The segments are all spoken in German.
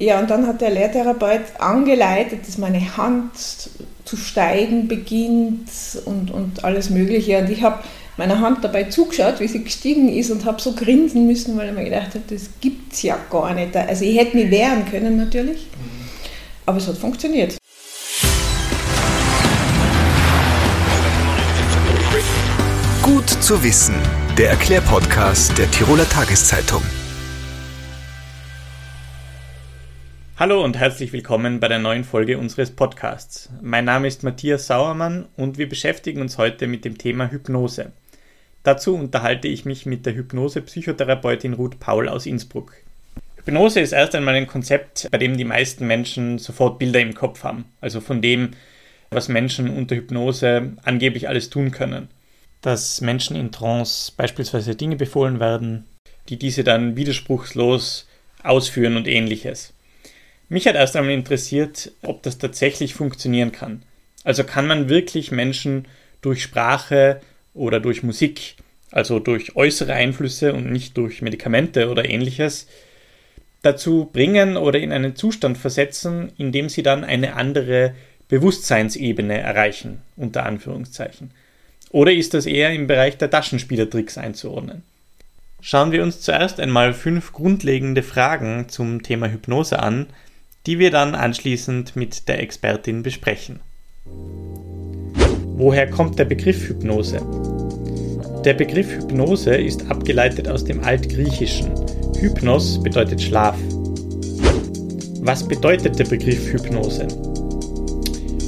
Ja, und dann hat der Lehrtherapeut angeleitet, dass meine Hand zu steigen beginnt und, und alles Mögliche. Und ich habe meiner Hand dabei zugeschaut, wie sie gestiegen ist und habe so grinsen müssen, weil ich mir gedacht habe, das gibt es ja gar nicht. Also ich hätte mich wehren können natürlich, aber es hat funktioniert. Gut zu wissen, der Erklärpodcast der Tiroler Tageszeitung. Hallo und herzlich willkommen bei der neuen Folge unseres Podcasts. Mein Name ist Matthias Sauermann und wir beschäftigen uns heute mit dem Thema Hypnose. Dazu unterhalte ich mich mit der Hypnose-Psychotherapeutin Ruth Paul aus Innsbruck. Hypnose ist erst einmal ein Konzept, bei dem die meisten Menschen sofort Bilder im Kopf haben, also von dem, was Menschen unter Hypnose angeblich alles tun können. Dass Menschen in Trance beispielsweise Dinge befohlen werden, die diese dann widerspruchslos ausführen und ähnliches. Mich hat erst einmal interessiert, ob das tatsächlich funktionieren kann. Also kann man wirklich Menschen durch Sprache oder durch Musik, also durch äußere Einflüsse und nicht durch Medikamente oder ähnliches, dazu bringen oder in einen Zustand versetzen, in dem sie dann eine andere Bewusstseinsebene erreichen, unter Anführungszeichen. Oder ist das eher im Bereich der Taschenspielertricks einzuordnen? Schauen wir uns zuerst einmal fünf grundlegende Fragen zum Thema Hypnose an, die wir dann anschließend mit der Expertin besprechen. Woher kommt der Begriff Hypnose? Der Begriff Hypnose ist abgeleitet aus dem Altgriechischen. Hypnos bedeutet Schlaf. Was bedeutet der Begriff Hypnose?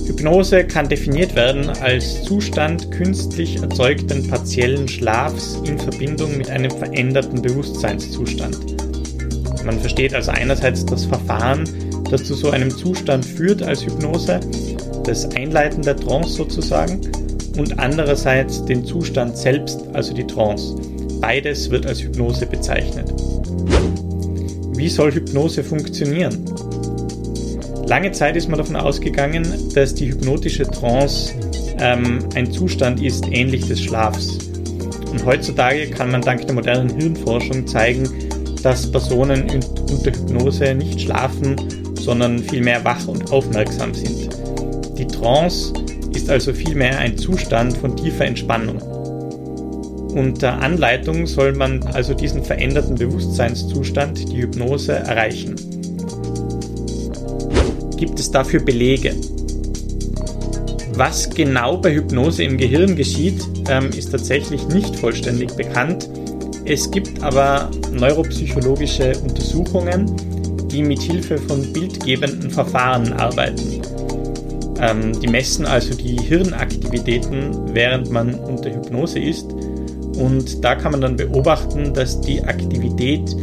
Hypnose kann definiert werden als Zustand künstlich erzeugten partiellen Schlafs in Verbindung mit einem veränderten Bewusstseinszustand. Man versteht also einerseits das Verfahren, das zu so einem Zustand führt als Hypnose, das Einleiten der Trance sozusagen, und andererseits den Zustand selbst, also die Trance. Beides wird als Hypnose bezeichnet. Wie soll Hypnose funktionieren? Lange Zeit ist man davon ausgegangen, dass die hypnotische Trance ähm, ein Zustand ist ähnlich des Schlafs. Und heutzutage kann man dank der modernen Hirnforschung zeigen, dass Personen unter Hypnose nicht schlafen, sondern vielmehr wach und aufmerksam sind. Die Trance ist also vielmehr ein Zustand von tiefer Entspannung. Unter Anleitung soll man also diesen veränderten Bewusstseinszustand, die Hypnose, erreichen. Gibt es dafür Belege? Was genau bei Hypnose im Gehirn geschieht, ähm, ist tatsächlich nicht vollständig bekannt. Es gibt aber neuropsychologische Untersuchungen, die mit Hilfe von bildgebenden Verfahren arbeiten. Ähm, die messen also die Hirnaktivitäten, während man unter Hypnose ist. Und da kann man dann beobachten, dass die Aktivität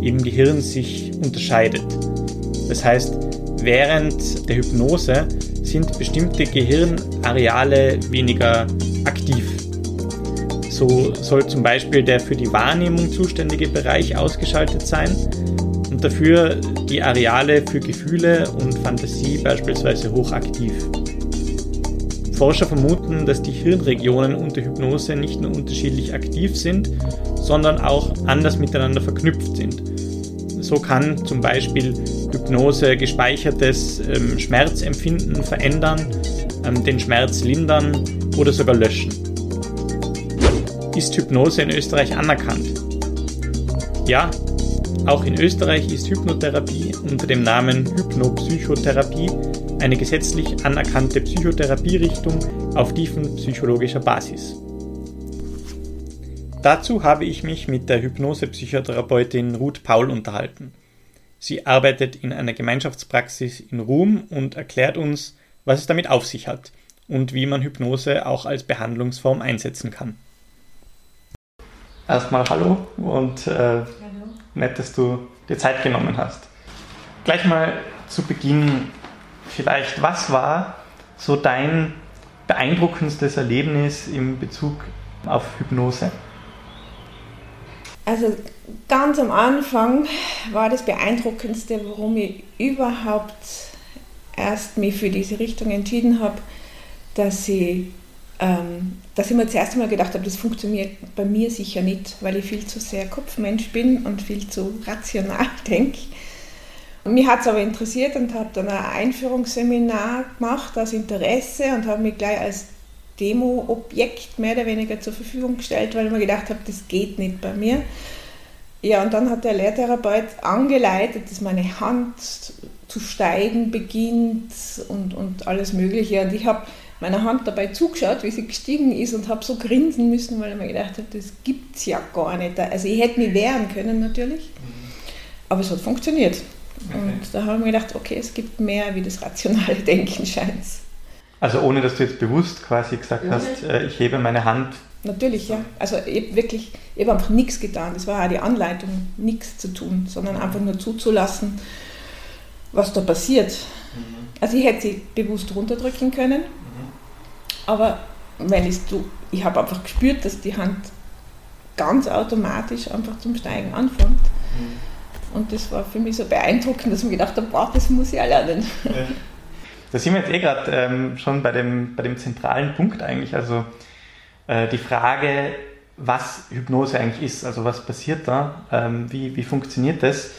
im Gehirn sich unterscheidet. Das heißt, während der Hypnose sind bestimmte Gehirnareale weniger aktiv. So soll zum Beispiel der für die Wahrnehmung zuständige Bereich ausgeschaltet sein und dafür die Areale für Gefühle und Fantasie beispielsweise hochaktiv. Forscher vermuten, dass die Hirnregionen unter Hypnose nicht nur unterschiedlich aktiv sind, sondern auch anders miteinander verknüpft sind. So kann zum Beispiel Hypnose gespeichertes ähm, Schmerzempfinden verändern, ähm, den Schmerz lindern oder sogar löschen. Ist Hypnose in Österreich anerkannt? Ja, auch in Österreich ist Hypnotherapie unter dem Namen Hypnopsychotherapie eine gesetzlich anerkannte Psychotherapierichtung auf tiefenpsychologischer Basis. Dazu habe ich mich mit der Hypnosepsychotherapeutin Ruth Paul unterhalten. Sie arbeitet in einer Gemeinschaftspraxis in Ruhm und erklärt uns, was es damit auf sich hat und wie man Hypnose auch als Behandlungsform einsetzen kann. Erstmal hallo und äh, nett, dass du dir Zeit genommen hast. Gleich mal zu Beginn vielleicht, was war so dein beeindruckendstes Erlebnis in Bezug auf Hypnose? Also ganz am Anfang war das Beeindruckendste, warum ich überhaupt erst mich für diese Richtung entschieden habe, dass ich ähm, dass ich mir zuerst einmal gedacht habe, das funktioniert bei mir sicher nicht, weil ich viel zu sehr Kopfmensch bin und viel zu rational denke. mich hat es aber interessiert und habe dann ein Einführungsseminar gemacht aus Interesse und habe mich gleich als Demo-Objekt mehr oder weniger zur Verfügung gestellt, weil ich mir gedacht habe, das geht nicht bei mir. Ja, und dann hat der Lehrtherapeut angeleitet, dass meine Hand zu steigen beginnt und, und alles Mögliche. Und ich habe meiner Hand dabei zugeschaut, wie sie gestiegen ist und habe so grinsen müssen, weil ich mir gedacht habe, das gibt es ja gar nicht. Also ich hätte mich wehren können natürlich, aber es hat funktioniert. Und da habe ich mir gedacht, okay, es gibt mehr wie das rationale Denken scheint Also ohne, dass du jetzt bewusst quasi gesagt ohne. hast, äh, ich hebe meine Hand. Natürlich, ja. Also ich habe wirklich, ich habe einfach nichts getan. Das war auch die Anleitung, nichts zu tun, sondern einfach nur zuzulassen, was da passiert. Mhm. Also ich hätte sie bewusst runterdrücken können, mhm. Aber wenn ich ich habe einfach gespürt, dass die Hand ganz automatisch einfach zum Steigen anfängt. Mhm. Und das war für mich so beeindruckend, dass ich mir gedacht habe, boah, das muss ich erlernen. Ja. Da sind wir jetzt eh gerade ähm, schon bei dem, bei dem zentralen Punkt eigentlich, also äh, die Frage, was Hypnose eigentlich ist, also was passiert da, ähm, wie, wie funktioniert das?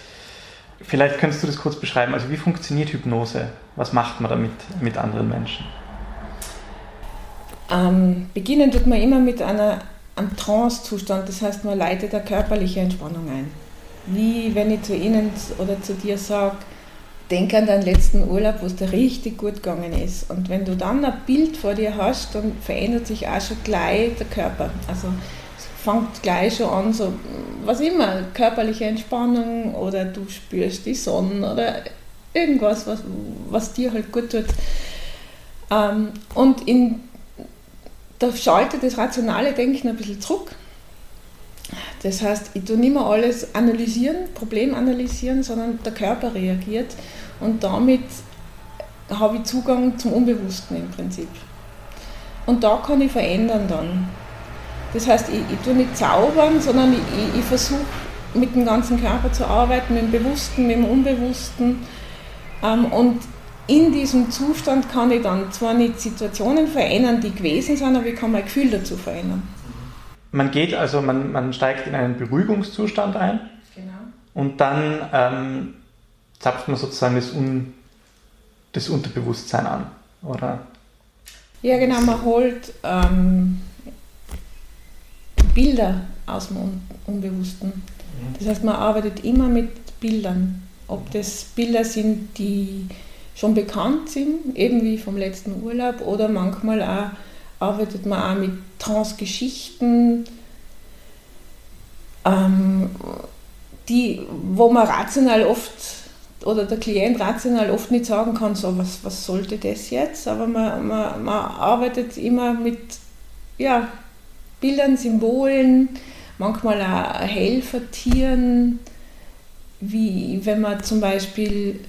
Vielleicht könntest du das kurz beschreiben, also wie funktioniert Hypnose? Was macht man damit mit anderen Menschen? Ähm, beginnen tut man immer mit einer, einem Trance-Zustand, das heißt, man leitet eine körperliche Entspannung ein wie wenn ich zu Ihnen oder zu dir sage, denk an deinen letzten Urlaub, wo es dir richtig gut gegangen ist. Und wenn du dann ein Bild vor dir hast, dann verändert sich auch schon gleich der Körper. Also es fängt gleich schon an, so was immer, körperliche Entspannung oder du spürst die Sonne oder irgendwas, was, was dir halt gut tut. Ähm, und in, da schaltet das rationale Denken ein bisschen zurück das heißt, ich tue nicht mehr alles analysieren, Problem analysieren, sondern der Körper reagiert und damit habe ich Zugang zum Unbewussten im Prinzip. Und da kann ich verändern dann. Das heißt, ich, ich tue nicht zaubern, sondern ich, ich, ich versuche mit dem ganzen Körper zu arbeiten, mit dem Bewussten, mit dem Unbewussten. Ähm, und in diesem Zustand kann ich dann zwar nicht Situationen verändern, die gewesen sind, aber ich kann mein Gefühl dazu verändern. Man geht also, man, man steigt in einen Beruhigungszustand ein genau. und dann ähm, zapft man sozusagen das, Un, das Unterbewusstsein an, oder? Ja, genau, man holt ähm, Bilder aus dem Un Unbewussten. Mhm. Das heißt, man arbeitet immer mit Bildern. Ob das Bilder sind, die schon bekannt sind, eben wie vom letzten Urlaub, oder manchmal auch arbeitet man auch mit Trance-Geschichten, ähm, wo man rational oft oder der Klient rational oft nicht sagen kann, so was, was sollte das jetzt, aber man, man, man arbeitet immer mit ja, Bildern, Symbolen, manchmal auch Helfertieren, wie wenn man zum Beispiel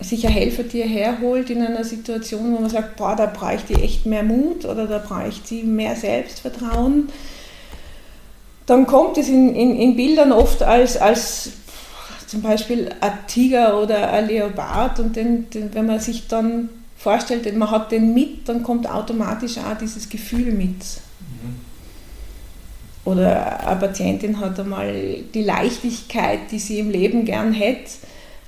sich ein Helfertier herholt in einer Situation, wo man sagt, boah, da bräuchte ich echt mehr Mut oder da bräuchte sie mehr Selbstvertrauen, dann kommt es in, in, in Bildern oft als, als zum Beispiel ein Tiger oder ein Leopard und den, den, wenn man sich dann vorstellt, man hat den mit, dann kommt automatisch auch dieses Gefühl mit. Oder eine Patientin hat einmal die Leichtigkeit, die sie im Leben gern hätte,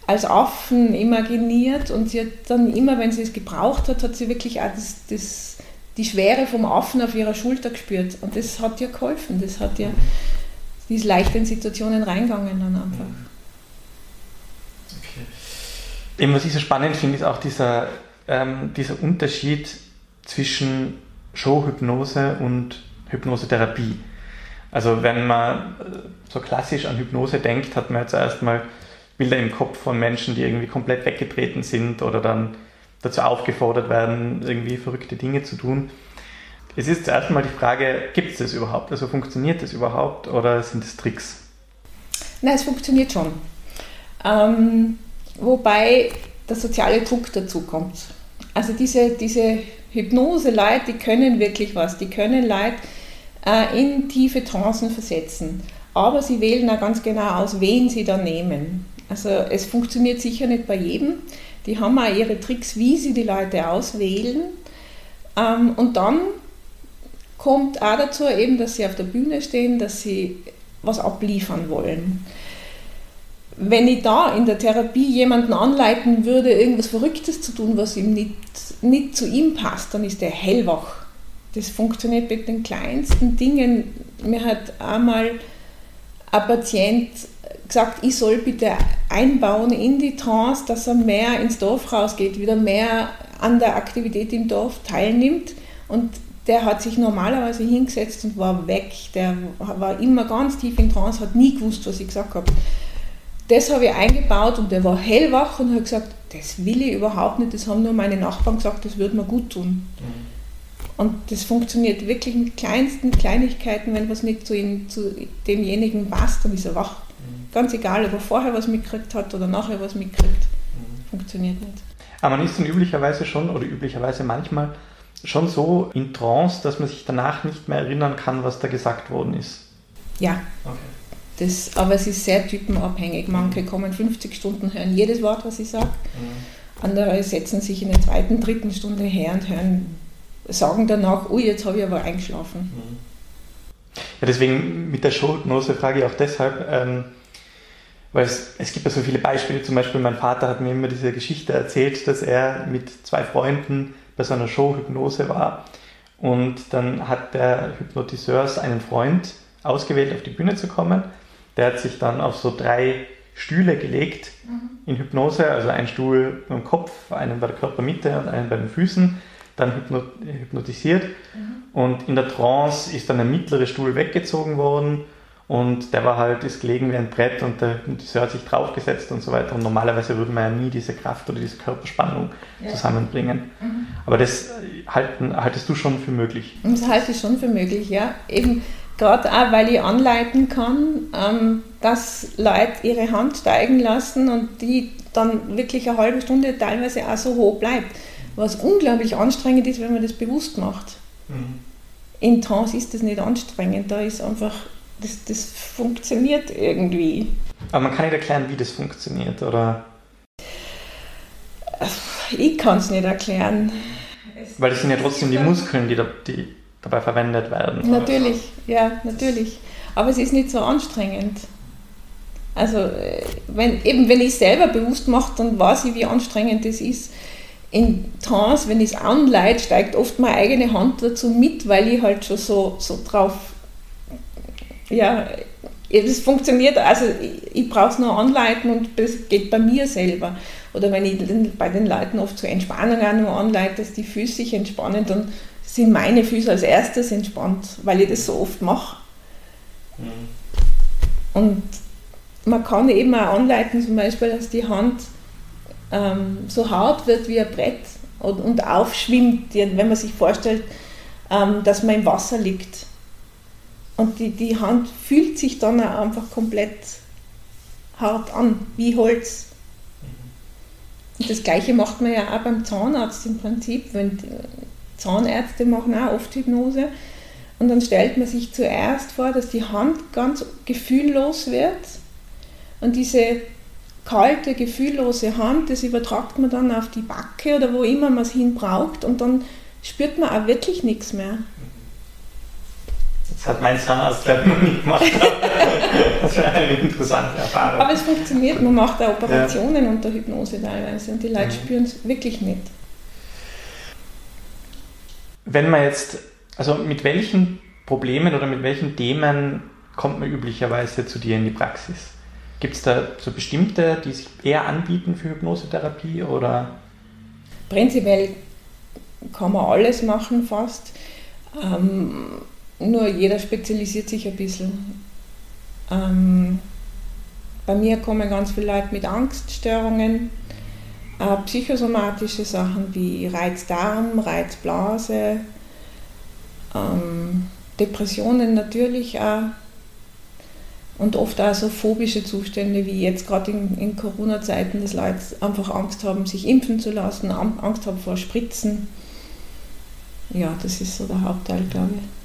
als Affen imaginiert und sie hat dann immer, wenn sie es gebraucht hat, hat sie wirklich auch das, das, die Schwere vom Affen auf ihrer Schulter gespürt und das hat ihr geholfen, das hat ihr, die ist leicht in Situationen reingegangen dann einfach. Okay. Eben, was ich so spannend finde, ist auch dieser, ähm, dieser Unterschied zwischen Showhypnose und Hypnosetherapie. Also wenn man äh, so klassisch an Hypnose denkt, hat man jetzt erstmal Bilder im Kopf von Menschen, die irgendwie komplett weggetreten sind oder dann dazu aufgefordert werden, irgendwie verrückte Dinge zu tun. Es ist zuerst mal die Frage, gibt es das überhaupt? Also funktioniert das überhaupt oder sind es Tricks? Nein, es funktioniert schon. Ähm, wobei der soziale Druck dazu kommt. Also diese, diese Hypnose-Leute, die können wirklich was. Die können Leute äh, in tiefe Trancen versetzen. Aber sie wählen auch ganz genau aus, wen sie da nehmen. Also es funktioniert sicher nicht bei jedem. Die haben auch ihre Tricks, wie sie die Leute auswählen. Ähm, und dann kommt auch dazu eben, dass sie auf der Bühne stehen, dass sie was abliefern wollen. wenn ich da in der Therapie jemanden anleiten würde, irgendwas Verrücktes zu tun, was ihm nicht, nicht zu ihm passt, dann ist er hellwach. Das funktioniert mit den kleinsten Dingen. Mir hat einmal ein Patient gesagt, ich soll bitte einbauen in die Trance, dass er mehr ins Dorf rausgeht, wieder mehr an der Aktivität im Dorf teilnimmt. Und der hat sich normalerweise hingesetzt und war weg. Der war immer ganz tief in Trance, hat nie gewusst, was ich gesagt habe. Das habe ich eingebaut und der war hellwach und hat gesagt, das will ich überhaupt nicht, das haben nur meine Nachbarn gesagt, das würde mir gut tun. Mhm. Und das funktioniert wirklich mit kleinsten Kleinigkeiten, wenn was nicht zu, ihm, zu demjenigen passt, dann ist er wach. Ganz egal, ob er vorher was mitgekriegt hat oder nachher was mitgekriegt. Mhm. Funktioniert nicht. Aber man ist dann üblicherweise schon, oder üblicherweise manchmal, schon so in Trance, dass man sich danach nicht mehr erinnern kann, was da gesagt worden ist. Ja. Okay. Das, aber es ist sehr typenabhängig. Manche mhm. kommen 50 Stunden, hören jedes Wort, was ich sage. Mhm. Andere setzen sich in der zweiten, dritten Stunde her und hören, sagen danach, ui, jetzt habe ich aber eingeschlafen. Mhm. Ja, deswegen mit der Schuldenose frage ich auch deshalb, ähm, weil es, es gibt ja so viele Beispiele. Zum Beispiel mein Vater hat mir immer diese Geschichte erzählt, dass er mit zwei Freunden bei so einer Show Hypnose war. Und dann hat der Hypnotiseur einen Freund ausgewählt, auf die Bühne zu kommen. Der hat sich dann auf so drei Stühle gelegt mhm. in Hypnose, also einen Stuhl beim Kopf, einen bei der Körpermitte und einen bei den Füßen, dann hypnotisiert. Mhm. Und in der Trance ist dann der mittlere Stuhl weggezogen worden und der war halt, ist gelegen wie ein Brett und der Hypnotiseur hat sich draufgesetzt und so weiter. Und normalerweise würde man ja nie diese Kraft oder diese Körperspannung ja. zusammenbringen. Mhm. Aber das halten, haltest du schon für möglich? Das halte ich schon für möglich, ja. Eben gerade auch, weil ich anleiten kann, ähm, dass Leute ihre Hand steigen lassen und die dann wirklich eine halbe Stunde teilweise auch so hoch bleibt. Was unglaublich anstrengend ist, wenn man das bewusst macht. Mhm. In Trance ist das nicht anstrengend, da ist einfach das, das funktioniert irgendwie. Aber man kann nicht erklären, wie das funktioniert, oder? Ich kann es nicht erklären. Weil das sind ja trotzdem die Muskeln, die, da, die dabei verwendet werden. Natürlich, ja, natürlich. Aber es ist nicht so anstrengend. Also äh, wenn, eben wenn ich es selber bewusst mache, dann weiß ich, wie anstrengend das ist. In Trance, wenn ich es anleite, steigt oft meine eigene Hand dazu mit, weil ich halt schon so, so drauf ja, das funktioniert, also ich, ich brauche es nur anleiten und das geht bei mir selber. Oder wenn ich bei den Leuten oft zur Entspannung auch nur anleite, dass die Füße sich entspannen, dann sind meine Füße als erstes entspannt, weil ich das so oft mache. Mhm. Und man kann eben auch anleiten, zum Beispiel, dass die Hand ähm, so hart wird wie ein Brett und, und aufschwimmt, wenn man sich vorstellt, ähm, dass man im Wasser liegt und die, die Hand fühlt sich dann auch einfach komplett hart an, wie Holz. Und das Gleiche macht man ja auch beim Zahnarzt im Prinzip. Wenn Zahnärzte machen auch oft Hypnose. Und dann stellt man sich zuerst vor, dass die Hand ganz gefühllos wird. Und diese kalte, gefühllose Hand, das übertragt man dann auf die Backe oder wo immer man es hin braucht. Und dann spürt man auch wirklich nichts mehr. Das hat mein Zahnarzt leider noch nie gemacht. das wäre eine interessante Erfahrung. Aber es funktioniert, man macht auch Operationen ja. unter Hypnose teilweise und die Leute mhm. spüren es wirklich nicht. Wenn man jetzt, also mit welchen Problemen oder mit welchen Themen kommt man üblicherweise zu dir in die Praxis? Gibt es da so bestimmte, die sich eher anbieten für Hypnosetherapie oder? Prinzipiell kann man alles machen fast. Ähm, nur jeder spezialisiert sich ein bisschen. Ähm, bei mir kommen ganz viele Leute mit Angststörungen, äh, psychosomatische Sachen wie Reizdarm, Reizblase, ähm, Depressionen natürlich auch und oft auch so phobische Zustände wie jetzt gerade in, in Corona-Zeiten, dass Leute einfach Angst haben, sich impfen zu lassen, Angst haben vor Spritzen. Ja, das ist so der Hauptteil, glaube ich.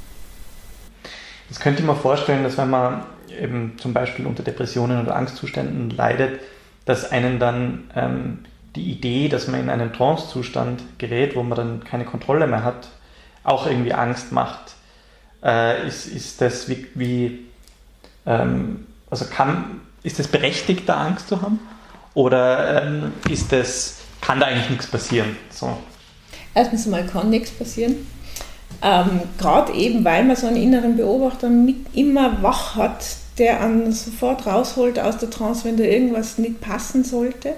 Das könnte ich mir vorstellen, dass wenn man eben zum Beispiel unter Depressionen oder Angstzuständen leidet, dass einen dann ähm, die Idee, dass man in einen Trance-Zustand gerät, wo man dann keine Kontrolle mehr hat, auch irgendwie Angst macht. Äh, ist, ist das wie, wie ähm, also kann, ist es berechtigt, da Angst zu haben? Oder ähm, ist das, kann da eigentlich nichts passieren? So. Erstens mal kann nichts passieren. Ähm, Gerade eben, weil man so einen inneren Beobachter mit immer wach hat, der einen sofort rausholt aus der Trance, wenn da irgendwas nicht passen sollte.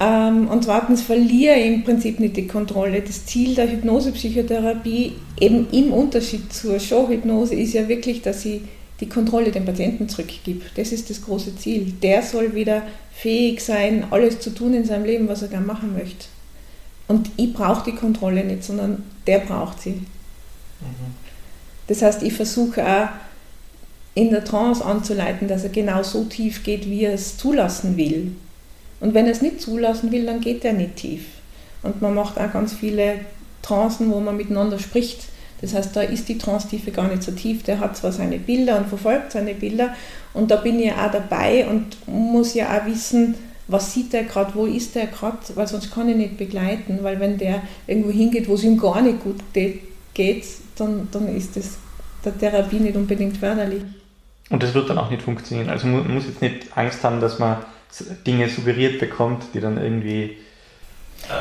Ähm, und zweitens verliere ich im Prinzip nicht die Kontrolle. Das Ziel der Hypnosepsychotherapie, eben im Unterschied zur Showhypnose, ist ja wirklich, dass ich die Kontrolle dem Patienten zurückgebe. Das ist das große Ziel. Der soll wieder fähig sein, alles zu tun in seinem Leben, was er gerne machen möchte. Und ich brauche die Kontrolle nicht, sondern der braucht sie. Mhm. Das heißt, ich versuche auch in der Trance anzuleiten, dass er genau so tief geht, wie er es zulassen will. Und wenn er es nicht zulassen will, dann geht er nicht tief. Und man macht auch ganz viele Trancen, wo man miteinander spricht. Das heißt, da ist die Trance-Tiefe gar nicht so tief. Der hat zwar seine Bilder und verfolgt seine Bilder und da bin ich ja auch dabei und muss ja auch wissen, was sieht der gerade, wo ist der gerade, weil sonst kann ich nicht begleiten, weil wenn der irgendwo hingeht, wo es ihm gar nicht gut geht, dann, dann ist das der Therapie nicht unbedingt förderlich. Und das wird dann auch nicht funktionieren. Also man muss jetzt nicht Angst haben, dass man Dinge suggeriert bekommt, die dann irgendwie.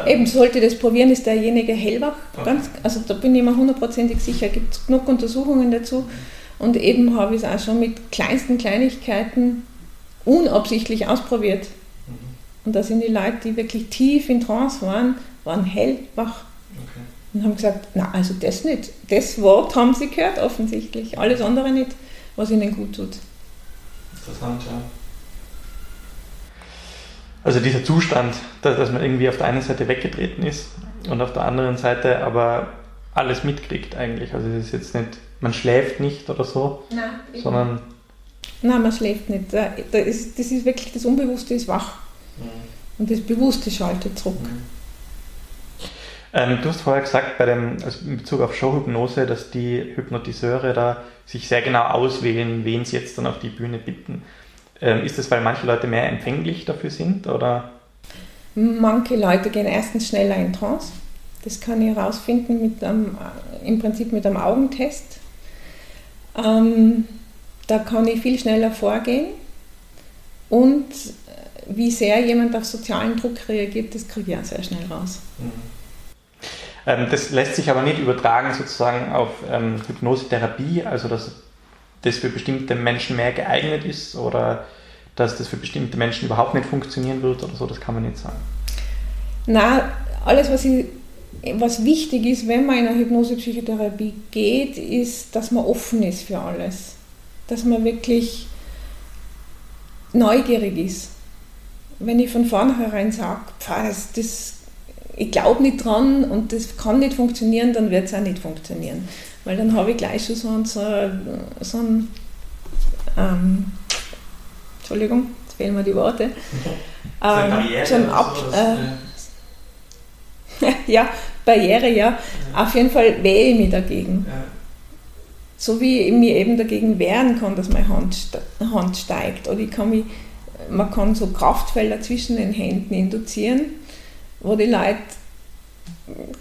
Äh Eben, sollte das probieren, ist derjenige hellwach. Okay. Ganz, also da bin ich mir hundertprozentig sicher. Es gibt genug Untersuchungen dazu. Und eben habe ich es auch schon mit kleinsten Kleinigkeiten unabsichtlich ausprobiert. Und da sind die Leute, die wirklich tief in Trance waren, waren hellwach. Okay. Und haben gesagt, na also das nicht. Das Wort haben sie gehört offensichtlich, alles andere nicht was ihnen gut tut. Interessant, ja. Also dieser Zustand, dass, dass man irgendwie auf der einen Seite weggetreten ist und auf der anderen Seite aber alles mitkriegt eigentlich. Also es ist jetzt nicht, man schläft nicht oder so, Nein, sondern... Nein, man schläft nicht. Das ist, das ist wirklich, das Unbewusste ist wach. Mhm. Und das Bewusste schaltet zurück. Mhm. Ähm, du hast vorher gesagt, bei dem, also in Bezug auf Showhypnose, dass die Hypnotiseure da sich sehr genau auswählen, wen sie jetzt dann auf die Bühne bitten. Ähm, ist das, weil manche Leute mehr empfänglich dafür sind? Oder? Manche Leute gehen erstens schneller in Trance. Das kann ich herausfinden mit einem, im Prinzip mit einem Augentest. Ähm, da kann ich viel schneller vorgehen. Und wie sehr jemand auf sozialen Druck reagiert, das kriege ich auch sehr schnell raus. Mhm. Ähm, das lässt sich aber nicht übertragen sozusagen auf ähm, Hypnosetherapie, also dass das für bestimmte Menschen mehr geeignet ist oder dass das für bestimmte Menschen überhaupt nicht funktionieren wird oder so, das kann man nicht sagen. Na, alles, was, ich, was wichtig ist, wenn man in eine Hypnosepsychotherapie geht, ist, dass man offen ist für alles. Dass man wirklich neugierig ist. Wenn ich von vornherein sage, das, das ich glaube nicht dran und das kann nicht funktionieren, dann wird es auch nicht funktionieren. Weil dann habe ich gleich schon so, einen, so, so einen, ähm, Entschuldigung, jetzt fehlen mir die Worte, ähm, so ein Ab, äh, ja, Barriere, ja. ja. Auf jeden Fall wehre ich mich dagegen. Ja. So wie ich mich eben dagegen wehren kann, dass meine Hand, Hand steigt. Oder ich kann mich, man kann so Kraftfelder zwischen den Händen induzieren wo die Leute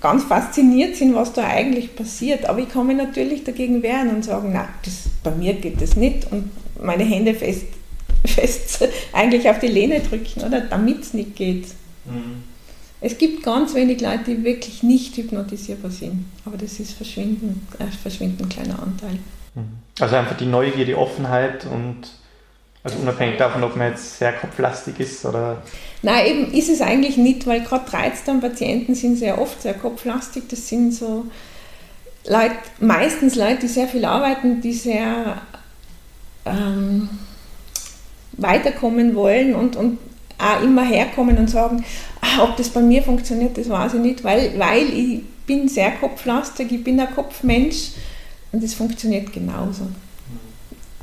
ganz fasziniert sind, was da eigentlich passiert. Aber ich kann mich natürlich dagegen wehren und sagen, na, das, bei mir geht das nicht und meine Hände fest, fest eigentlich auf die Lehne drücken, oder damit es nicht geht. Mhm. Es gibt ganz wenig Leute, die wirklich nicht hypnotisierbar sind, aber das ist verschwinden, ein verschwindend kleiner Anteil. Mhm. Also einfach die Neugier, die Offenheit und also unabhängig davon, ob man jetzt sehr kopflastig ist oder. Nein, eben ist es eigentlich nicht, weil gerade Reizdarmpatienten sind sehr oft sehr kopflastig. Das sind so Leute, meistens Leute, die sehr viel arbeiten, die sehr ähm, weiterkommen wollen und, und auch immer herkommen und sagen, ah, ob das bei mir funktioniert, das weiß ich nicht, weil, weil ich bin sehr kopflastig, ich bin ein Kopfmensch und es funktioniert genauso.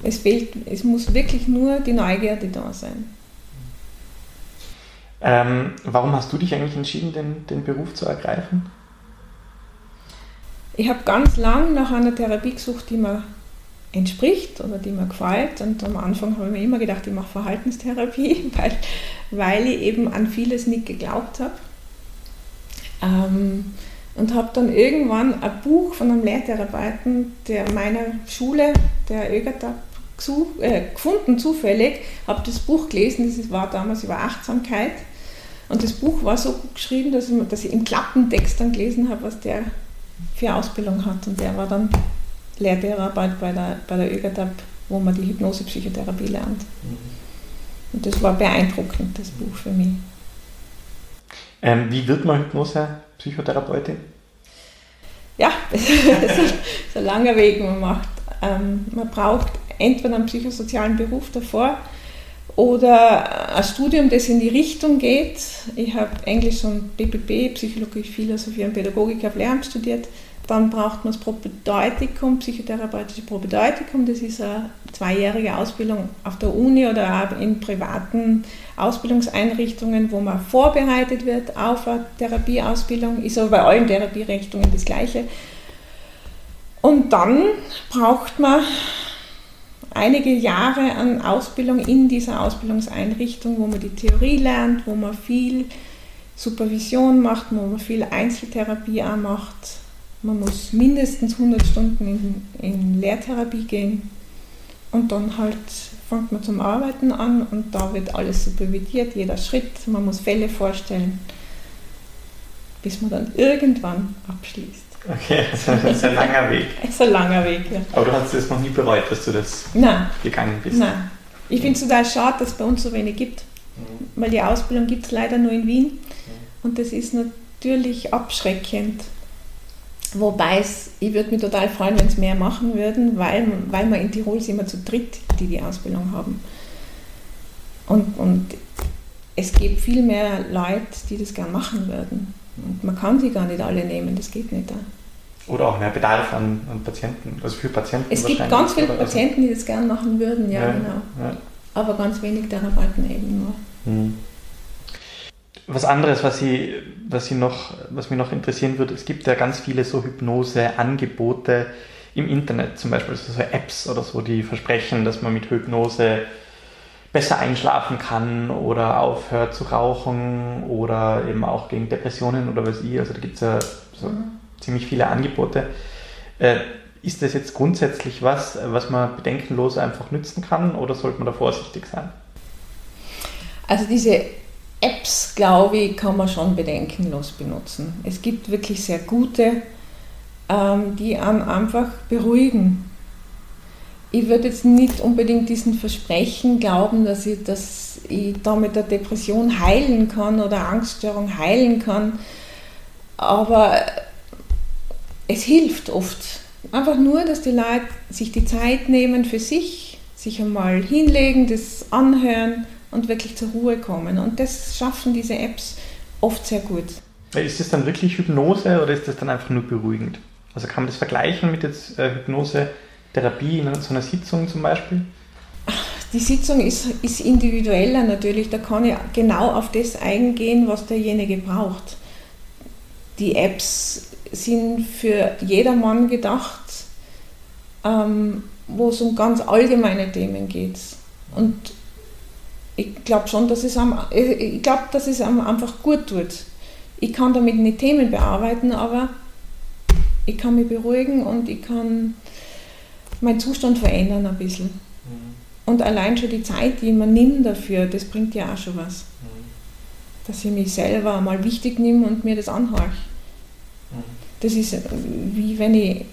Es fehlt, es muss wirklich nur die Neugierde da sein. Ähm, warum hast du dich eigentlich entschieden, den, den Beruf zu ergreifen? Ich habe ganz lang nach einer Therapie gesucht, die mir entspricht oder die mir gefällt. Und am Anfang habe ich mir immer gedacht, ich mache Verhaltenstherapie, weil, weil ich eben an vieles nicht geglaubt habe. Ähm, und habe dann irgendwann ein Buch von einem Lehrtherapeuten der meiner Schule, der ÖGATAP gesucht, äh, gefunden, zufällig, habe das Buch gelesen, das war damals über Achtsamkeit. Und das Buch war so gut geschrieben, dass ich, dass ich im Klappentext dann gelesen habe, was der für Ausbildung hat. Und der war dann Lehrtherapeut bei der, bei der ÖGATAP, wo man die Hypnose-Psychotherapie lernt. Mhm. Und das war beeindruckend, das Buch für mich. Ähm, wie wird man Hypnose-Psychotherapeutin? Ja, das ist ein langer Weg, man macht. Ähm, man braucht entweder einen psychosozialen Beruf davor oder ein Studium, das in die Richtung geht. Ich habe Englisch und BPP, Psychologie, Philosophie und Pädagogik auf Lehramt studiert. Dann braucht man das Propedeutikum, psychotherapeutische Propedeutikum. Das ist eine zweijährige Ausbildung auf der Uni oder auch in privaten Ausbildungseinrichtungen, wo man vorbereitet wird auf eine Therapieausbildung. Ist aber bei allen Therapierichtungen das Gleiche. Und dann braucht man einige Jahre an Ausbildung in dieser Ausbildungseinrichtung, wo man die Theorie lernt, wo man viel Supervision macht, wo man viel Einzeltherapie auch macht. Man muss mindestens 100 Stunden in, in Lehrtherapie gehen und dann halt fängt man zum Arbeiten an und da wird alles supervidiert, jeder Schritt, man muss Fälle vorstellen, bis man dann irgendwann abschließt. Okay, das ist ein langer Weg. Das ist ein langer Weg, ja. Aber du hast es noch nie bereut, dass du das Nein. gegangen bist? Nein. Ich finde es total schade, dass es bei uns so wenig gibt, mhm. weil die Ausbildung gibt es leider nur in Wien mhm. und das ist natürlich abschreckend. Wobei es, ich würde mich total freuen, wenn es mehr machen würden, weil, weil wir in Tirol sind immer zu dritt, die die Ausbildung haben. Und, und es gibt viel mehr Leute, die das gerne machen würden. Und man kann sie gar nicht alle nehmen, das geht nicht. Oder auch mehr Bedarf an, an Patienten, also für Patienten. Es gibt ganz viele also Patienten, die das gerne machen würden, ja, ja genau. Ja. Aber ganz wenig Therapeuten eben nur. Hm. Was anderes, was, ich, was, ich noch, was mich noch interessieren würde, es gibt ja ganz viele so Hypnose-Angebote im Internet, zum Beispiel so Apps oder so, die versprechen, dass man mit Hypnose besser einschlafen kann oder aufhört zu rauchen oder eben auch gegen Depressionen oder was ich. Also da gibt es ja so mhm. ziemlich viele Angebote. Äh, ist das jetzt grundsätzlich was, was man bedenkenlos einfach nützen kann oder sollte man da vorsichtig sein? Also diese Apps, glaube ich, kann man schon bedenkenlos benutzen. Es gibt wirklich sehr gute, ähm, die einen einfach beruhigen ich würde jetzt nicht unbedingt diesen Versprechen glauben, dass ich, dass ich damit eine Depression heilen kann oder Angststörung heilen kann. Aber es hilft oft. Einfach nur, dass die Leute sich die Zeit nehmen für sich, sich einmal hinlegen, das anhören und wirklich zur Ruhe kommen. Und das schaffen diese Apps oft sehr gut. Ist das dann wirklich Hypnose oder ist das dann einfach nur beruhigend? Also kann man das vergleichen mit jetzt äh, Hypnose? Therapie in so einer Sitzung zum Beispiel? Die Sitzung ist, ist individueller natürlich, da kann ich genau auf das eingehen, was derjenige braucht. Die Apps sind für jedermann gedacht, ähm, wo es um ganz allgemeine Themen geht. Und ich glaube schon, dass es, am, ich glaub, dass es einem einfach gut tut. Ich kann damit nicht Themen bearbeiten, aber ich kann mich beruhigen und ich kann meinen Zustand verändern ein bisschen. Mhm. Und allein schon die Zeit, die man nimmt dafür, das bringt ja auch schon was. Mhm. Dass ich mich selber mal wichtig nehme und mir das anhorche. Mhm. Das ist äh, wie wenn ich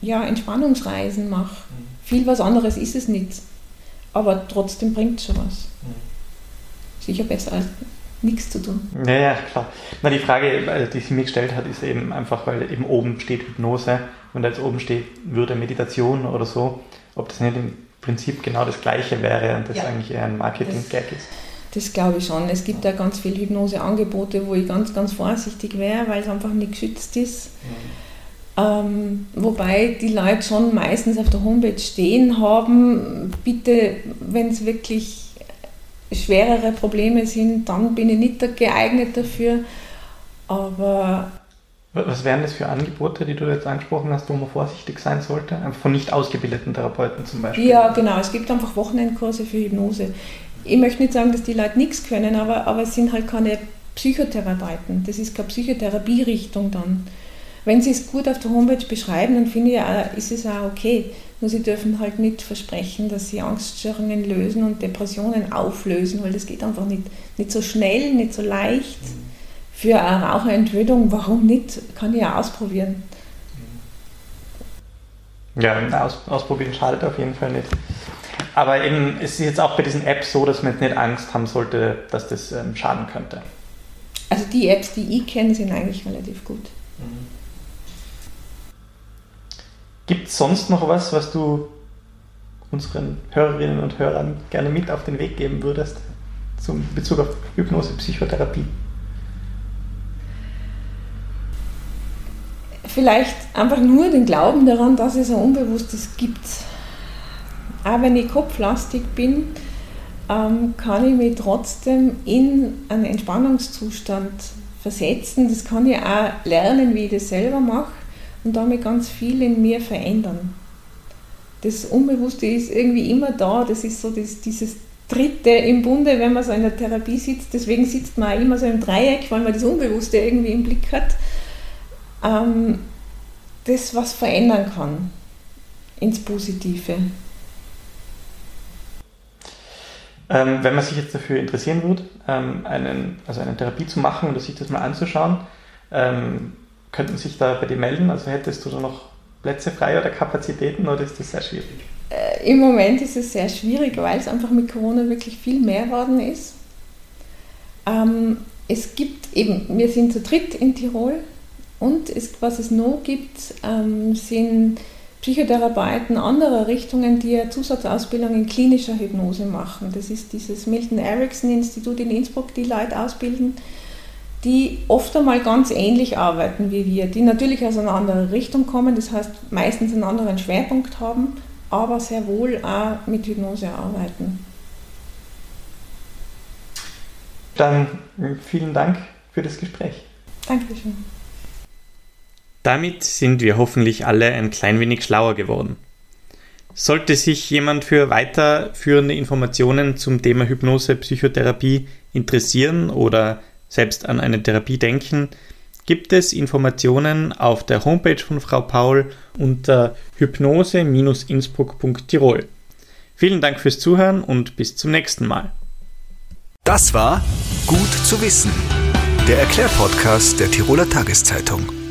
ja, Entspannungsreisen mache. Mhm. Viel was anderes ist es nicht. Aber trotzdem bringt es schon was. Mhm. Sicher besser als nichts zu tun. Ja, ja, klar. Na, die Frage, äh, die sie mir gestellt hat, ist eben einfach, weil eben oben steht Hypnose und jetzt oben steht würde Meditation oder so, ob das nicht im Prinzip genau das Gleiche wäre und das ja. eigentlich eher ein Marketing-Gag ist. Das glaube ich schon. Es gibt da ganz viele Hypnoseangebote, wo ich ganz, ganz vorsichtig wäre, weil es einfach nicht geschützt ist. Mhm. Ähm, wobei die Leute schon meistens auf der Homepage stehen haben, bitte, wenn es wirklich schwerere Probleme sind, dann bin ich nicht geeignet dafür. Aber was wären das für Angebote, die du jetzt angesprochen hast, wo man vorsichtig sein sollte? Einfach von nicht ausgebildeten Therapeuten zum Beispiel? Ja, genau. Es gibt einfach Wochenendkurse für Hypnose. Ich möchte nicht sagen, dass die Leute nichts können, aber, aber es sind halt keine Psychotherapeuten. Das ist keine Psychotherapierichtung dann. Wenn sie es gut auf der Homepage beschreiben, dann finde ich, auch, ist es auch okay. Nur sie dürfen halt nicht versprechen, dass sie Angststörungen lösen und Depressionen auflösen, weil das geht einfach nicht, nicht so schnell, nicht so leicht. Für eine Raucherentwöhnung, warum nicht? Kann ich ja ausprobieren. Ja, aus, ausprobieren schadet auf jeden Fall nicht. Aber eben, es ist jetzt auch bei diesen Apps so, dass man nicht Angst haben sollte, dass das ähm, schaden könnte. Also die Apps, die ich kenne, sind eigentlich relativ gut. Mhm. Gibt es sonst noch was, was du unseren Hörerinnen und Hörern gerne mit auf den Weg geben würdest zum Bezug auf Hypnose, Psychotherapie? Vielleicht einfach nur den Glauben daran, dass es ein Unbewusstes gibt. Auch wenn ich kopflastig bin, ähm, kann ich mich trotzdem in einen Entspannungszustand versetzen. Das kann ich auch lernen, wie ich das selber mache und damit ganz viel in mir verändern. Das Unbewusste ist irgendwie immer da, das ist so das, dieses Dritte im Bunde, wenn man so in der Therapie sitzt. Deswegen sitzt man auch immer so im Dreieck, weil man das Unbewusste irgendwie im Blick hat. Ähm, das, was verändern kann ins Positive. Ähm, wenn man sich jetzt dafür interessieren würde, ähm, einen, also eine Therapie zu machen oder sich das mal anzuschauen, ähm, könnten sich da bei dir melden? Also hättest du da noch Plätze frei oder Kapazitäten oder ist das sehr schwierig? Äh, Im Moment ist es sehr schwierig, weil es einfach mit Corona wirklich viel mehr geworden ist. Ähm, es gibt eben, wir sind zu dritt in Tirol und es, was es noch gibt, ähm, sind Psychotherapeuten anderer Richtungen, die eine Zusatzausbildung in klinischer Hypnose machen. Das ist dieses Milton Erickson Institut in Innsbruck, die Leute ausbilden die oft einmal ganz ähnlich arbeiten wie wir, die natürlich aus einer anderen Richtung kommen, das heißt meistens einen anderen Schwerpunkt haben, aber sehr wohl auch mit Hypnose arbeiten. Dann vielen Dank für das Gespräch. Dankeschön. Damit sind wir hoffentlich alle ein klein wenig schlauer geworden. Sollte sich jemand für weiterführende Informationen zum Thema Hypnose, Psychotherapie interessieren oder selbst an eine Therapie denken, gibt es Informationen auf der Homepage von Frau Paul unter hypnose-innsbruck.tirol. Vielen Dank fürs Zuhören und bis zum nächsten Mal. Das war Gut zu wissen, der Erklärpodcast der Tiroler Tageszeitung.